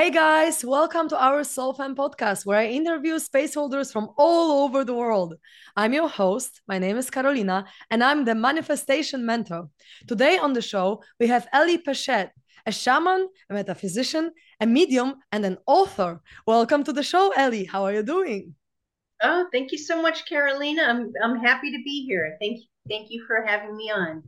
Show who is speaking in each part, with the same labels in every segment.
Speaker 1: Hey guys, welcome to our Soul Fam podcast where I interview space holders from all over the world. I'm your host. My name is Karolina and I'm the manifestation mentor. Today on the show, we have Ellie Pechet, a shaman, a metaphysician, a medium, and an author. Welcome to the show, Ellie. How are you doing?
Speaker 2: Oh, thank you so much, Karolina. I'm I'm happy to be here. Thank you, thank you for having me on.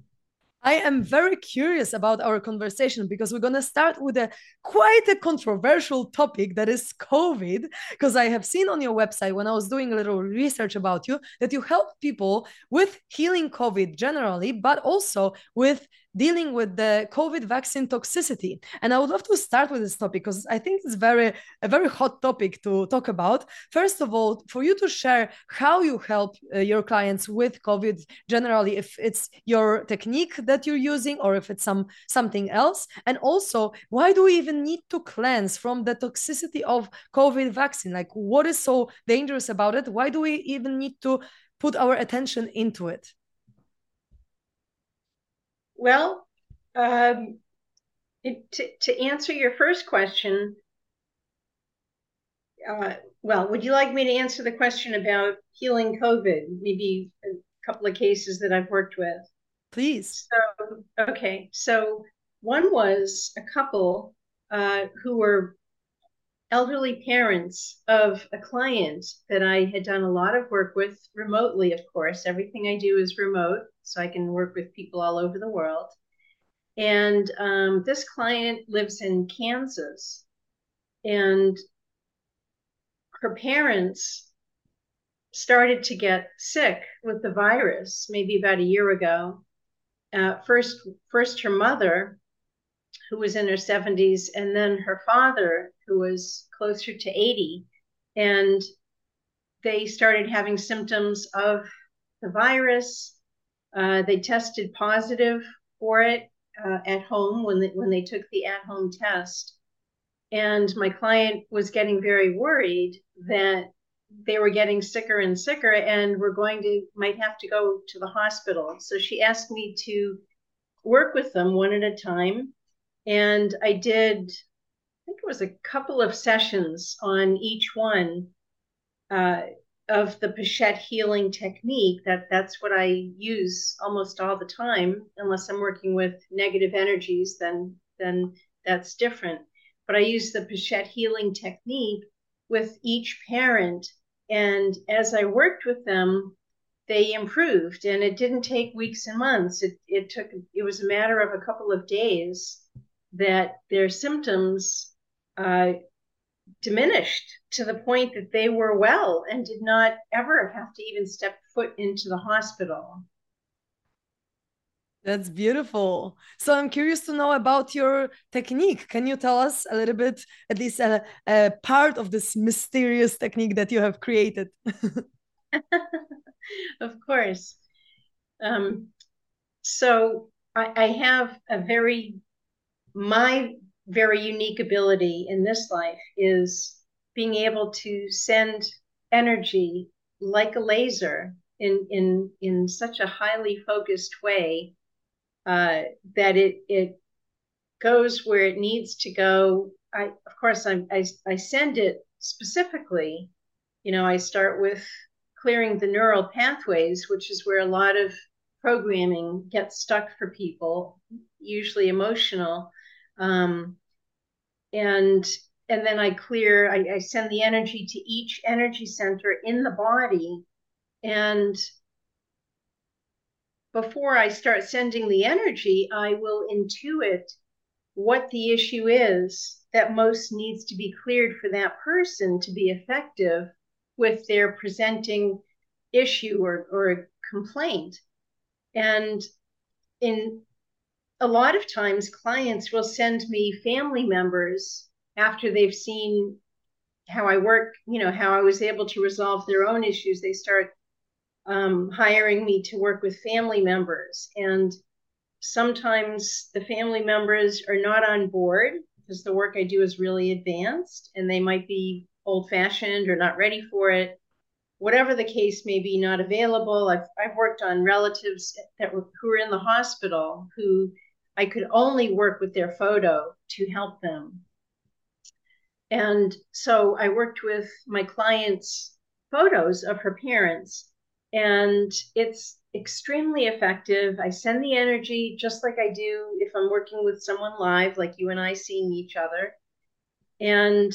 Speaker 1: I am very curious about our conversation because we're going to start with a quite a controversial topic that is COVID. Because I have seen on your website when I was doing a little research about you that you help people with healing COVID generally, but also with dealing with the COVID vaccine toxicity. And I would love to start with this topic because I think it's very a very hot topic to talk about. First of all, for you to share how you help uh, your clients with COVID generally, if it's your technique that you're using or if it's some something else, and also why do we even need to cleanse from the toxicity of COVID vaccine? Like, what is so dangerous about it? Why do we even need to put our attention into it?
Speaker 2: Well, um, it, to, to answer your first question, uh, well, would you like me to answer the question about healing COVID? Maybe a couple of cases that I've worked with.
Speaker 1: Please.
Speaker 2: So, okay. So, one was a couple uh, who were elderly parents of a client that I had done a lot of work with remotely, of course. Everything I do is remote, so I can work with people all over the world. And um, this client lives in Kansas, and her parents started to get sick with the virus maybe about a year ago. Uh, first, first her mother, who was in her 70s, and then her father, who was closer to 80. And they started having symptoms of the virus. Uh, they tested positive for it uh, at home when they, when they took the at home test. And my client was getting very worried that they were getting sicker and sicker and were going to might have to go to the hospital. So she asked me to work with them one at a time and I did, I think it was a couple of sessions on each one uh, of the Pechet healing technique. That that's what I use almost all the time, unless I'm working with negative energies. Then then that's different. But I use the Pechet healing technique with each parent, and as I worked with them, they improved, and it didn't take weeks and months. It it took it was a matter of a couple of days that their symptoms uh, diminished to the point that they were well and did not ever have to even step foot into the hospital.
Speaker 1: That's beautiful. So I'm curious to know about your technique. Can you tell us a little bit, at least a, a part of this mysterious technique that you have created?
Speaker 2: of course. Um, so I, I have a very my very unique ability in this life is being able to send energy like a laser in in in such a highly focused way uh, that it it goes where it needs to go. I of course I, I I send it specifically. You know, I start with clearing the neural pathways, which is where a lot of programming gets stuck for people, usually emotional. Um, and and then I clear, I, I send the energy to each energy center in the body. And before I start sending the energy, I will intuit what the issue is that most needs to be cleared for that person to be effective with their presenting issue or, or complaint. And in a lot of times clients will send me family members after they've seen how I work, you know, how I was able to resolve their own issues. They start um, hiring me to work with family members. And sometimes the family members are not on board because the work I do is really advanced and they might be old fashioned or not ready for it. Whatever the case may be, not available. I've, I've worked on relatives that were, who are in the hospital who I could only work with their photo to help them. And so I worked with my clients' photos of her parents, and it's extremely effective. I send the energy just like I do if I'm working with someone live, like you and I seeing each other. And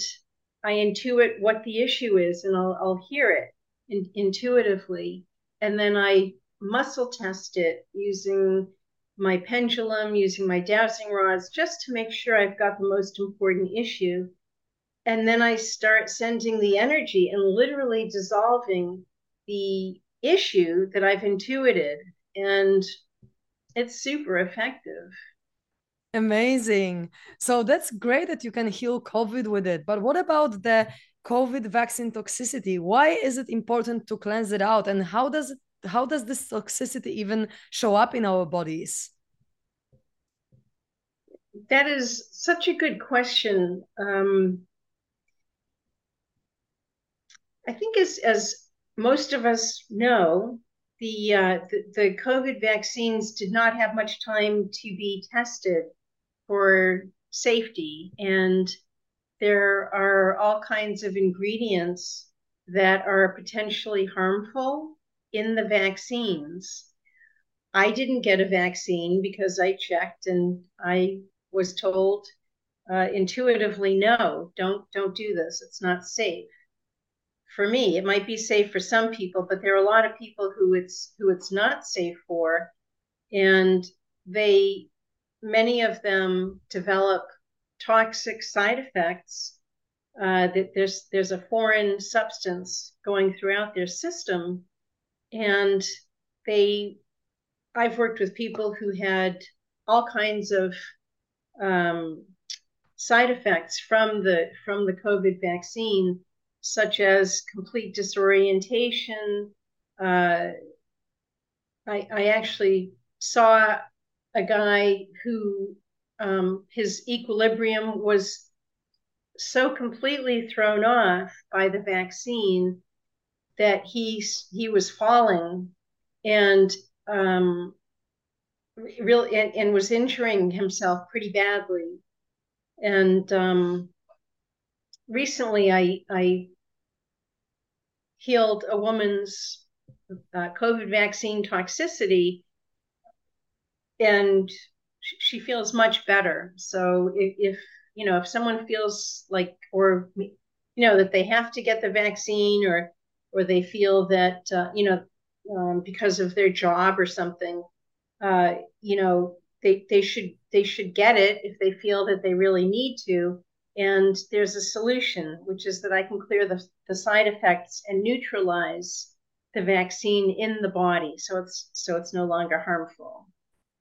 Speaker 2: I intuit what the issue is and I'll, I'll hear it in, intuitively. And then I muscle test it using my pendulum, using my dowsing rods, just to make sure I've got the most important issue. And then I start sending the energy and literally dissolving the issue that I've intuited. And it's super effective.
Speaker 1: Amazing. So that's great that you can heal COVID with it. But what about the COVID vaccine toxicity? Why is it important to cleanse it out? And how does it how does this toxicity even show up in our bodies?
Speaker 2: That is such a good question. Um, I think as as most of us know, the, uh, the, the COVID vaccines did not have much time to be tested for safety, and there are all kinds of ingredients that are potentially harmful in the vaccines. I didn't get a vaccine because I checked and I was told uh, intuitively, no, don't don't do this. It's not safe for me. It might be safe for some people, but there are a lot of people who it's who it's not safe for, and they many of them develop toxic side effects. Uh, that there's there's a foreign substance going throughout their system, and they. I've worked with people who had all kinds of um, side effects from the from the COVID vaccine such as complete disorientation. Uh, I, I, actually saw a guy who um, his equilibrium was so completely thrown off by the vaccine that he he was falling and um, really and, and, was injuring himself pretty badly. And um, recently, I I healed a woman's uh, COVID vaccine toxicity, and she feels much better. So if, if, you know if someone feels like or you know that they have to get the vaccine or or they feel that uh, you know um, because of their job or something, uh, you know they they should they should get it if they feel that they really need to. And there's a solution, which is that I can clear the, the side effects and neutralize the vaccine in the body so it's so it's no longer harmful.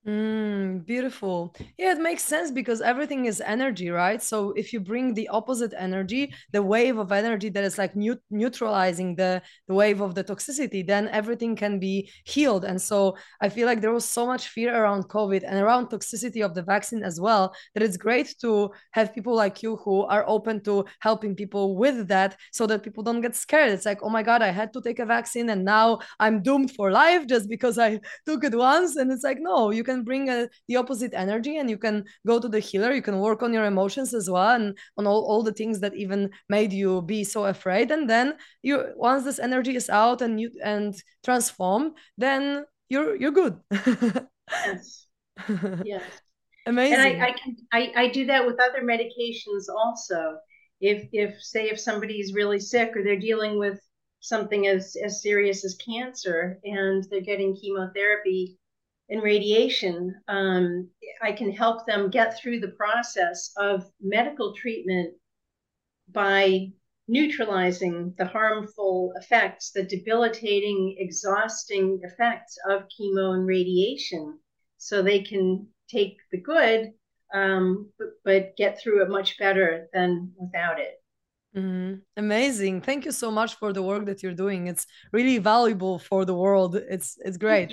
Speaker 1: Mm, beautiful. Yeah, it makes sense because everything is energy, right? So if you bring the opposite energy, the wave of energy that is like neut- neutralizing the the wave of the toxicity, then everything can be healed. And so I feel like there was so much fear around COVID and around toxicity of the vaccine as well that it's great to have people like you who are open to helping people with that so that people don't get scared. It's like, oh my God, I had to take a vaccine and now I'm doomed for life just because I took it once. And it's like, no, you can can bring a, the opposite energy and you can go to the healer. You can work on your emotions as well and on all, all the things that even made you be so afraid. And then you once this energy is out and you and transform then you're you're good.
Speaker 2: Yes. Yes.
Speaker 1: Amazing
Speaker 2: and I, I can I, I do that with other medications also. If if say if somebody's really sick or they're dealing with something as as serious as cancer and they're getting chemotherapy in radiation, um, I can help them get through the process of medical treatment by neutralizing the harmful effects, the debilitating, exhausting effects of chemo and radiation, so they can take the good, um, but, but, get through it much better than without it.
Speaker 1: Mm, amazing! Thank you so much for the work that you're doing. It's really valuable for the world. It's it's great.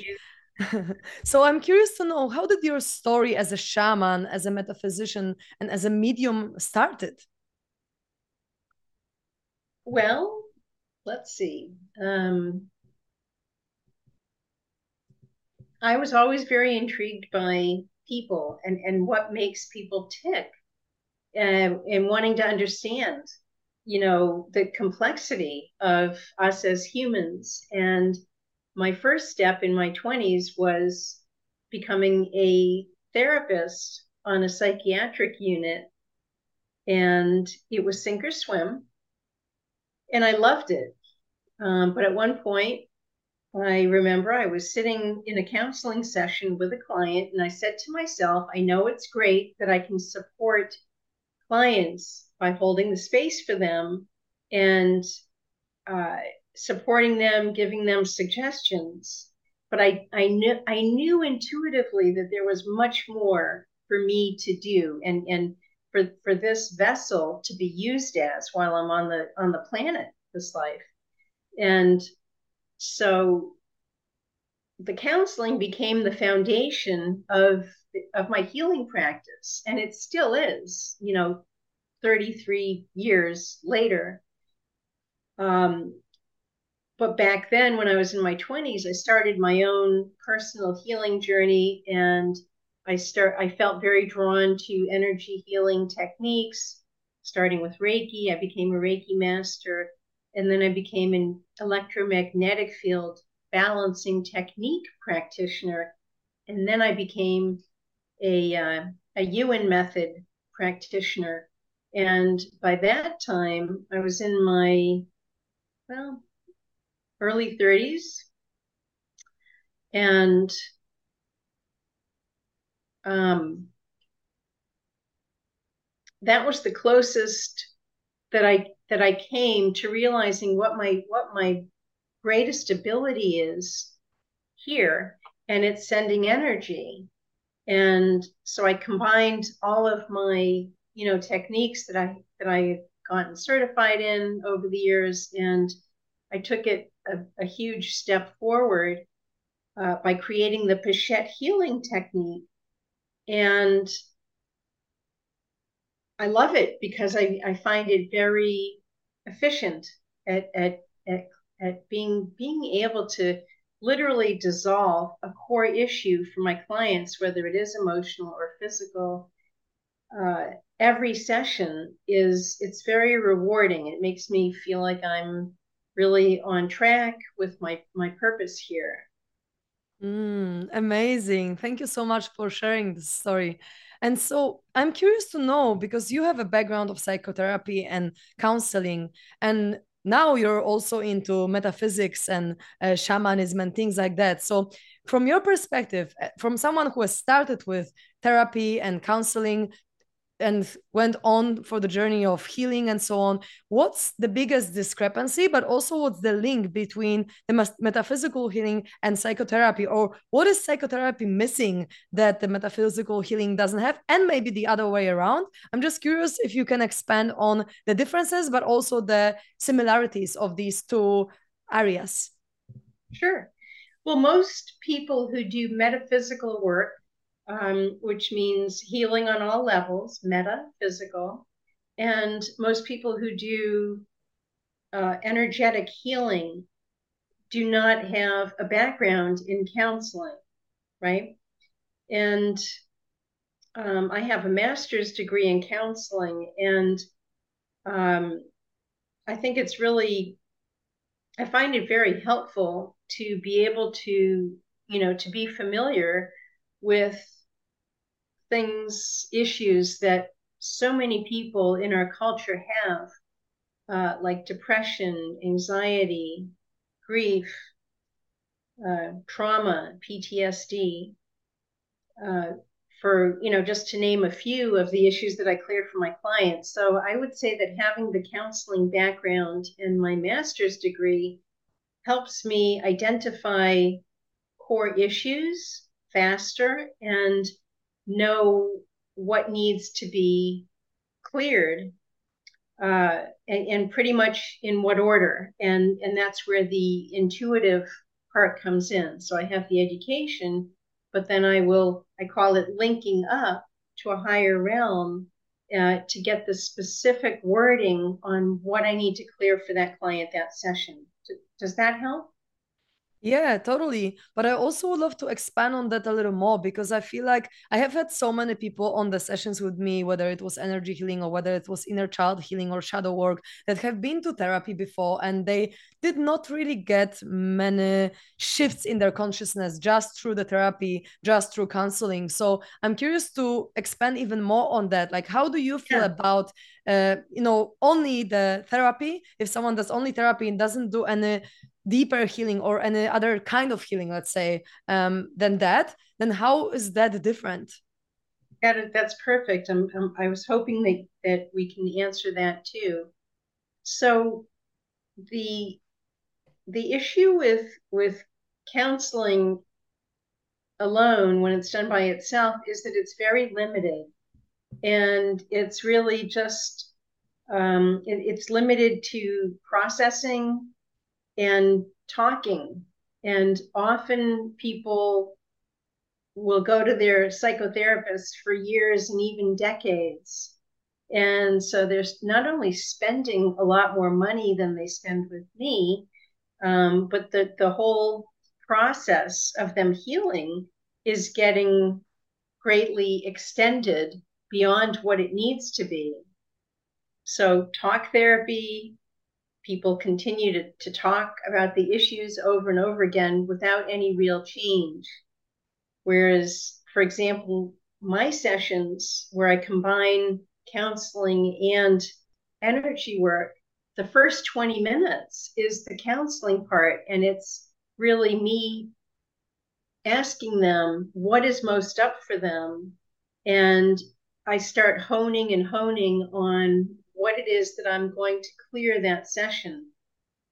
Speaker 1: so I'm curious to know how did your story as a shaman, as a metaphysician, and as a medium started?
Speaker 2: Well, let's see. Um, I was always very intrigued by people and, and what makes people tick. and, and wanting to understand, you know, the complexity of us as humans. And my first step in my 20s was becoming a therapist on a psychiatric unit. And it was sink or swim. And I loved it. Um, but at one point, I remember I was sitting in a counseling session with a client, and I said to myself, I know it's great that I can support clients by holding the space for them and uh, supporting them, giving them suggestions. But I, I knew I knew intuitively that there was much more for me to do, and and for for this vessel to be used as while I'm on the on the planet, this life, and so the counseling became the foundation of of my healing practice. And it still is you know 33 years later. Um, but back then when i was in my 20s i started my own personal healing journey and i start i felt very drawn to energy healing techniques starting with reiki i became a reiki master and then I became an electromagnetic field balancing technique practitioner. And then I became a, uh, a method practitioner. And by that time, I was in my, well, early 30s. And um, that was the closest that I that I came to realizing what my what my greatest ability is here and it's sending energy and so I combined all of my you know techniques that I that I gotten certified in over the years and I took it a, a huge step forward uh, by creating the Pechet healing technique and I love it because I, I find it very efficient at, at, at, at being being able to literally dissolve a core issue for my clients, whether it is emotional or physical. Uh, every session is it's very rewarding. It makes me feel like I'm really on track with my my purpose here.
Speaker 1: Mm, amazing. Thank you so much for sharing this story. And so I'm curious to know because you have a background of psychotherapy and counseling, and now you're also into metaphysics and uh, shamanism and things like that. So, from your perspective, uh, from someone who has started with therapy and counseling and went on for the journey of healing and so on. What's the biggest discrepancy but also what's the link between the metaphysical healing and psychotherapy? Or what is psychotherapy missing that the metaphysical healing doesn't have? And maybe the other way around. I'm just curious if you can expand on the differences but also the similarities of these two areas.
Speaker 2: Sure. Well most people who do metaphysical work um, which means healing on all levels, meta, physical. And most people who do uh, energetic healing do not have a background in counseling, right? And um, I have a master's degree in counseling, and um, I think it's really, I find it very helpful to be able to, you know, to be familiar with things, issues that so many people in our culture have, uh, like depression, anxiety, grief, uh, trauma, PTSD. Uh, for you know, just to name a few of the issues that I cleared for my clients. So I would say that having the counseling background and my master's degree helps me identify core issues faster and know what needs to be cleared uh, and, and, pretty much in what order. And, and that's where the intuitive part comes in. So I have the education, but then I will, I call it linking up to a higher realm uh, to get the specific wording on what I need to clear for that client that session. Does that help?
Speaker 1: Yeah, totally. But I also would love to expand on that a little more because I feel like I have had so many people on the sessions with me, whether it was energy healing or whether it was inner child healing or shadow work, that have been to therapy before and they did not really get many shifts in their consciousness just through the therapy, just through counseling. So I'm curious to expand even more on that. Like, how do you feel
Speaker 2: Yeah.
Speaker 1: about, uh, you know, only the therapy? If someone does only therapy and doesn't do any deeper healing or any other kind of healing, let's say, um, than that, then how is that different?
Speaker 2: That, that's perfect. I'm, I'm, I was hoping that, that we can answer that too. So the the issue with with counseling alone when it's done by itself is that it's very limited and it's really just um, it, it's limited to processing and talking and often people will go to their psychotherapist for years and even decades and so there's not only spending a lot more money than they spend with me um, but the, the whole process of them healing is getting greatly extended beyond what it needs to be. So, talk therapy, people continue to, to talk about the issues over and over again without any real change. Whereas, for example, my sessions where I combine counseling and energy work, the first 20 minutes is the counseling part, and it's really me asking them what is most up for them. And I start honing and honing on what it is that I'm going to clear that session.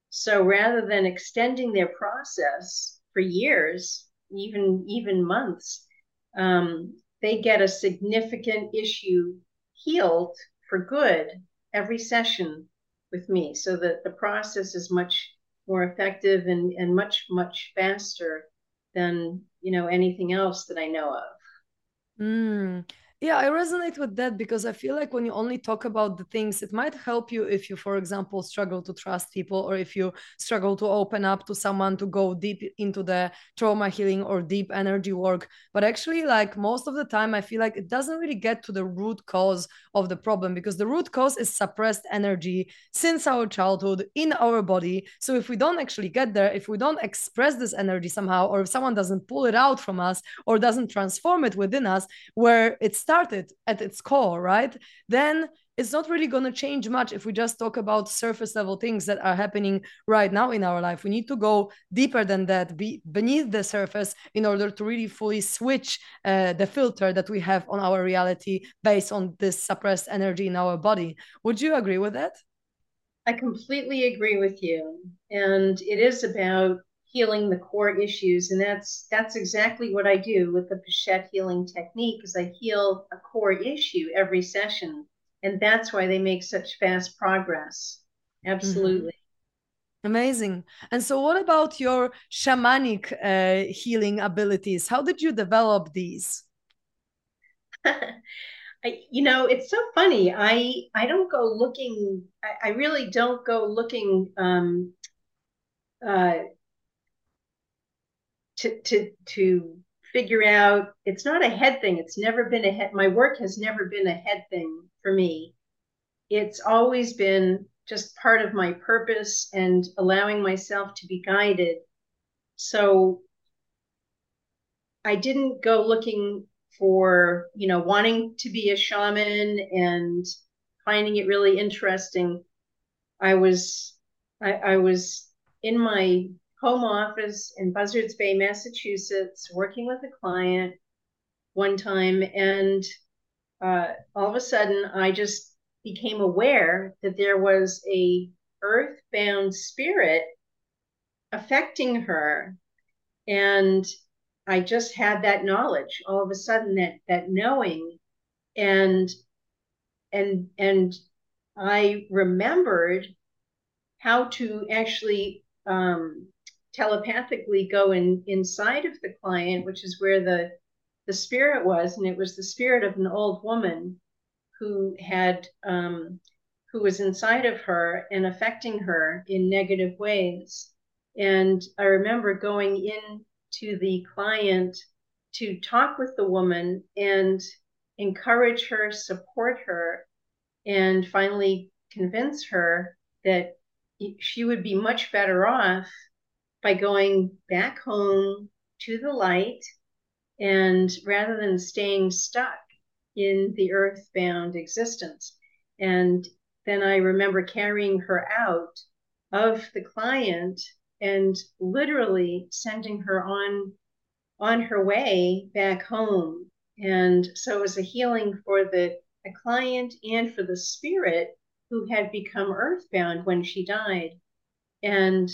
Speaker 2: So rather than extending their process for years, even even months, um, they get a significant issue healed for good every session with me, so that the process is much more effective and, and much much faster than you know anything else that I know of.
Speaker 1: Mm. Yeah, I resonate with that because I feel like when you only talk about the things, it might help you if you, for example, struggle to trust people or if you struggle to open up to someone to go deep into the trauma healing or deep energy work. But actually, like most of the time, I feel like it doesn't really get to the root cause of the problem because the root cause is suppressed energy since our childhood in our body. So if we don't actually get there, if we don't express this energy somehow, or if someone doesn't pull it out from us or doesn't transform it within us, where it started at its core, right? Then it's not really going to change much if we just talk about surface level things that are happening right now in our life. We need to go deeper than that, be beneath the surface in order to really fully switch uh, the filter that we have on our reality based on this suppressed energy in our body. Would you agree with that?
Speaker 2: I completely agree with you. And it is about healing the core issues. And that's that's exactly what I do with the Pechet healing technique is I heal a core issue every session. And that's why they make such fast progress.
Speaker 1: Mm-hmm.
Speaker 2: Absolutely.
Speaker 1: Amazing. And so, what about your shamanic uh, healing abilities? How did you develop these?
Speaker 2: I, you know, it's so funny. I I don't go looking. I, I really don't go looking um, uh, to to to figure out. It's not a head thing. It's never been a head. My work has never been a head thing for me. It's always been just part of my purpose and allowing myself to be guided. So I didn't go looking for, you know, wanting to be a shaman and finding it really interesting. I was I, I was in my home office in Buzzards Bay, Massachusetts, working with a client one time, and uh, all of a sudden I just became aware that there was a earthbound spirit affecting her, and I just had that knowledge all of a sudden that that knowing. And and and I remembered how to actually um, telepathically go in inside of the client, which is where the the spirit was, and it was the spirit of an old woman who had um, who was inside of her and affecting her in negative ways. And I remember going in to the client to talk with the woman and encourage her, support her, and finally convince her that she would be much better off by going back home to the light and rather than staying stuck in the earthbound existence. And then I remember carrying her out of the client and literally sending her on on her way back home. And so it was a healing for the, the client and for the spirit who had become earthbound when she died. And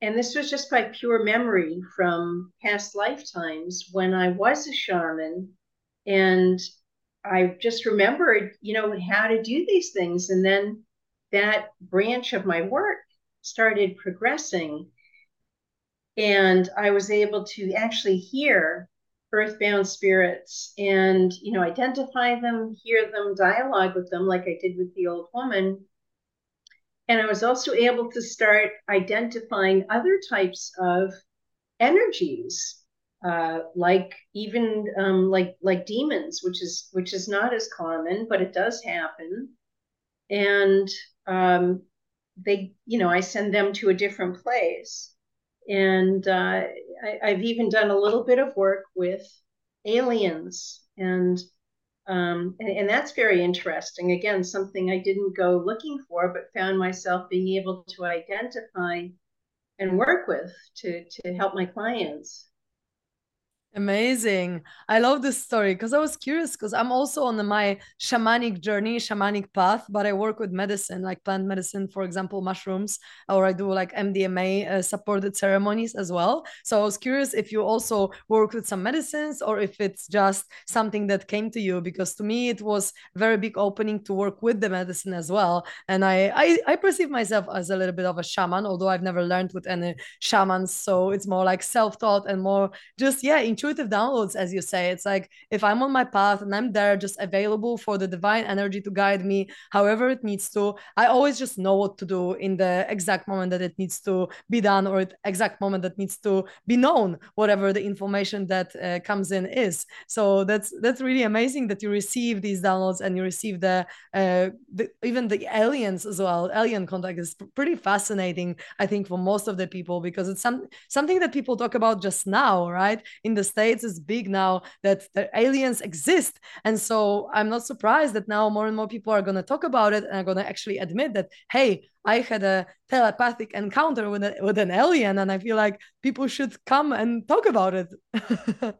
Speaker 2: and this was just by pure memory from past lifetimes when I was a shaman and I just remembered, you know, how to do these things. And then that branch of my work started progressing. And I was able to actually hear earthbound spirits and, you know, identify them, hear them, dialogue with them, like I did with the old woman. And I was also able to start identifying other types of energies, uh, like even um, like like demons, which is which is not as common, but it does happen. And um, they, you know, I send them to a different place. And uh, I, have even done a little bit of work with aliens, and, um, and and that's very interesting. Again, something I didn't go looking for, but found myself being able to identify and work with to to help my clients.
Speaker 1: Amazing. I love this story because I was curious because I'm also on my shamanic journey, shamanic path, but I work with medicine, like plant medicine, for example, mushrooms, or I do like MDMA uh, supported ceremonies as well. So I was curious if you also work with some medicines or if it's just something that came to you, because to me it was very big opening to work with the medicine as well. And I, I, I perceive myself as a little bit of a shaman, although I've never learned with any shamans. So it's more like self-taught and more just, yeah, intuitive downloads, as you say. It's like if I'm on my path and I'm there, just available for the divine energy to guide me however it needs to, I always just know what to do in the exact moment that it needs to be done or the exact moment that needs to be known, whatever the information that uh, comes in is. So that's that's really amazing that you receive these downloads and you receive the, uh, the even the aliens as well. Alien contact is pretty fascinating, I think, for most of the people because it's some something that people talk about just now, right? In the States is big now that the aliens exist. And so I'm not surprised that now more and more people are going to talk about it and are going to actually admit that, hey, I had a telepathic encounter with, a, with an alien. And I feel like people should come and talk about it.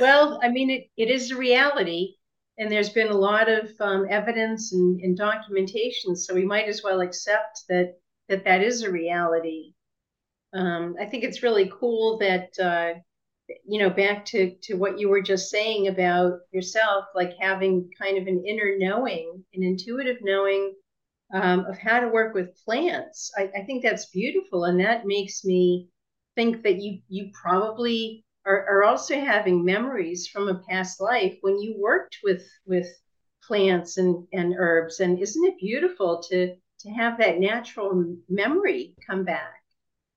Speaker 2: well, I mean, it, it is a reality. And there's been a lot of um, evidence and, and documentation. So we might as well accept that that, that is a reality um, I think it's really cool that uh, you know back to to what you were just saying about yourself, like having kind of an inner knowing, an intuitive knowing um, of how to work with plants. I, I think that's beautiful, and that makes me think that you you probably are, are also having memories from a past life when you worked with with plants and and herbs and isn't it beautiful to to have that natural memory come back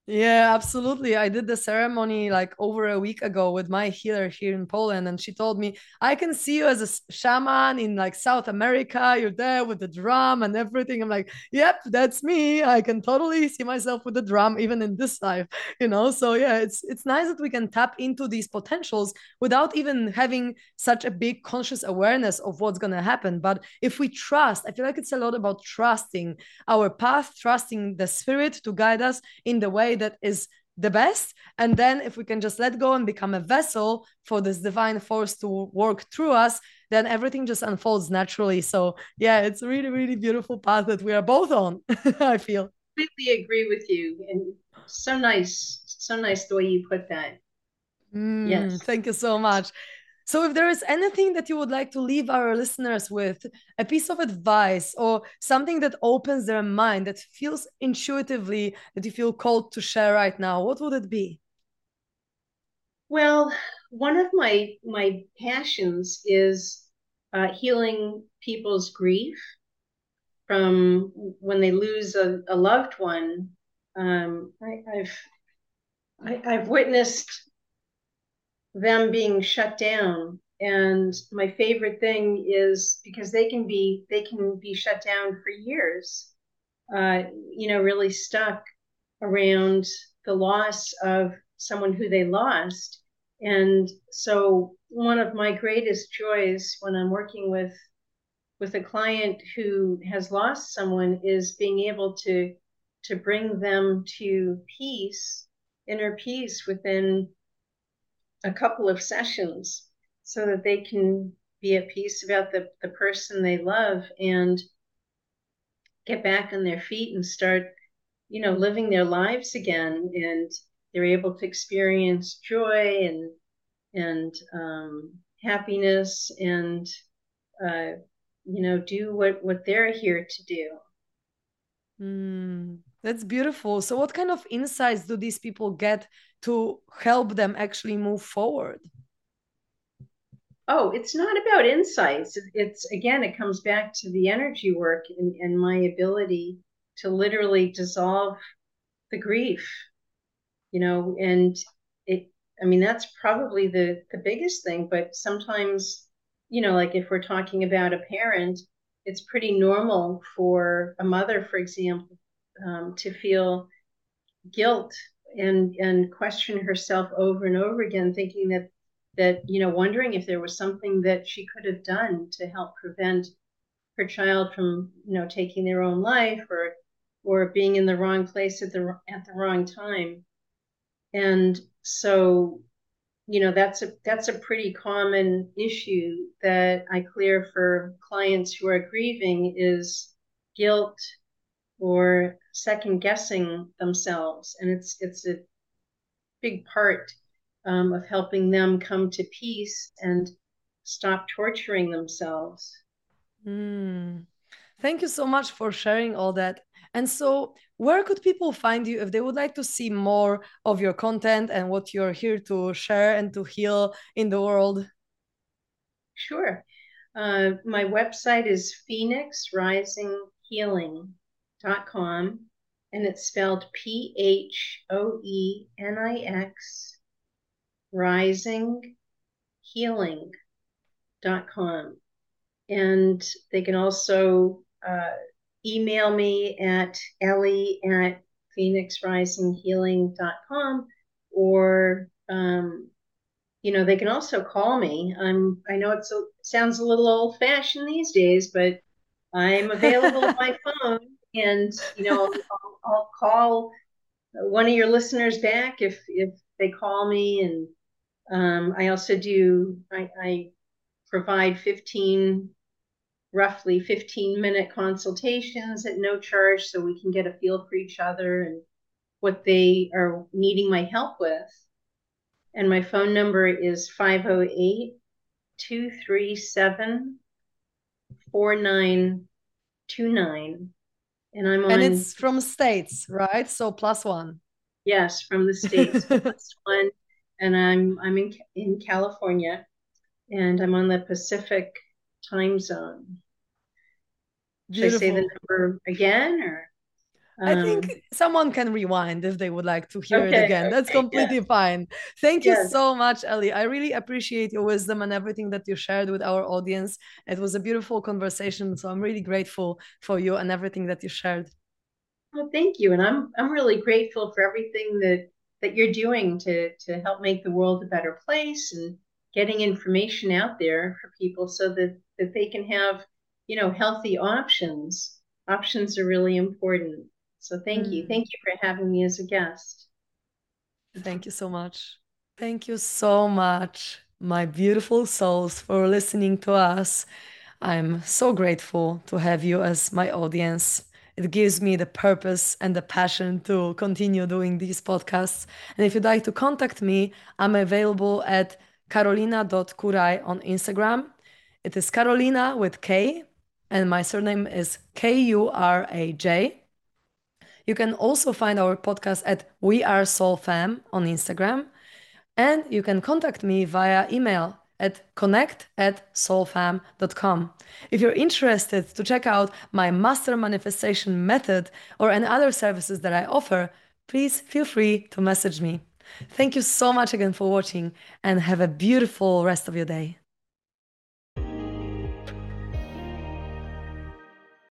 Speaker 1: yeah, absolutely. I did the ceremony like over a week ago with my healer here in Poland, and she told me, I can see you as a shaman in like South America. You're there with the drum and everything. I'm like, yep, that's me. I can totally see myself with the drum even in this life, you know? So yeah, it's it's nice that we can tap into these potentials without even having such a big conscious awareness of what's gonna happen. But if we trust, I feel like it's a lot about trusting our path, trusting the spirit to guide us in the way that is the best. And then if we can just let go and become a vessel for this divine force to work through us then everything just unfolds naturally. So yeah it's a really really beautiful path that we are both on i feel.
Speaker 2: Completely agree with you. And so nice so nice the way you put that.
Speaker 1: Mm, yes. thank you so much so, if there is anything that you would like to leave our listeners with, a piece of advice or something that opens their mind, that feels intuitively that you feel called to share right now, what would it be?
Speaker 2: Well, one of my my passions is uh, healing people's grief from when they lose a, a loved one um, I, I've I, I've witnessed them being shut down. And my favorite thing is because they can be they can be shut down for years uh, you know really stuck around the loss of someone who they lost. And so one of my greatest joys when i'm working with with a client who has lost someone is being able to to bring them to peace inner peace within a couple of sessions so that they can be at peace about the, the person they love and get back on their feet and start, you know, living their lives again. And they're able to experience joy and and um, happiness and uh, you know do what what they're here to do.
Speaker 1: Mm, that's beautiful. So, what kind of insights do these people get to help them actually move forward?
Speaker 2: oh, it's not about insights. It's again, it comes back to the energy work and, and my ability to literally dissolve the grief, you know, and it, I mean, that's probably the, the biggest thing, but sometimes, you know, like if we're talking about a parent, it's pretty normal for a mother, for example, um, to feel guilt and and question herself over and over again, thinking that that you know wondering if there was something that she could have done to help prevent her child from you know taking their own life or or being in the wrong place at the at the wrong time. And so you know that's a that's a pretty common issue that i clear for clients who are grieving is guilt or second guessing themselves and it's it's a big part um, of helping them come to peace and stop torturing themselves.
Speaker 1: Mm. Thank you so much for sharing all that. And so, where could people find you if they would like to see more of your content and what you're here to share and to heal in the world?
Speaker 2: Sure. Uh, my website is phoenixrisinghealing.com and it's spelled P H O E N I X Rising Healing dot com, And they can also uh, email me at ellie at phoenixrisinghealing.com or um, you know they can also call me. I'm i know it sounds a little old fashioned these days but i'm available by phone and you know I'll, I'll, call one of your listeners back if if they call me and um, I also do, I, I provide 15, roughly 15 minute consultations at no charge so we can get a feel for each other and what they are needing my help with. And my phone number is 508 237 4929. And I'm on.
Speaker 1: And it's from states, right? So plus one.
Speaker 2: Yes, from the states. plus one and I'm I'm in in California, and I'm on the Pacific time zone. Beautiful. Should I say the number again, or?
Speaker 1: Um, I think um, someone can rewind if they would like to hear okay, it again. That's completely yes. fine. Thank yes. you so much, Ellie. I really appreciate your wisdom and everything that you shared with our audience. It was a beautiful conversation. So I'm really grateful for you and everything that you shared.
Speaker 2: Well, thank you. And I'm I'm really grateful for everything that that you're doing to to help make the world a better place and getting information out there for people so that that they can have you know healthy options options are really important so thank mm. you thank you for having me as a guest
Speaker 1: thank you so much thank you so much my beautiful souls for listening to us i'm so grateful to have you as my audience it gives me the purpose and the passion to continue doing these podcasts. And if you'd like to contact me, I'm available at karolina.kuraj on Instagram. It is Carolina with K, and my surname is K U R A J. You can also find our podcast at We Are Soul Fam on Instagram. And you can contact me via email at connect at soulfam.com. If you're interested to check out my master manifestation method or any other services that I offer, please feel free to message me. Thank you so much again for watching and have a beautiful rest of your day.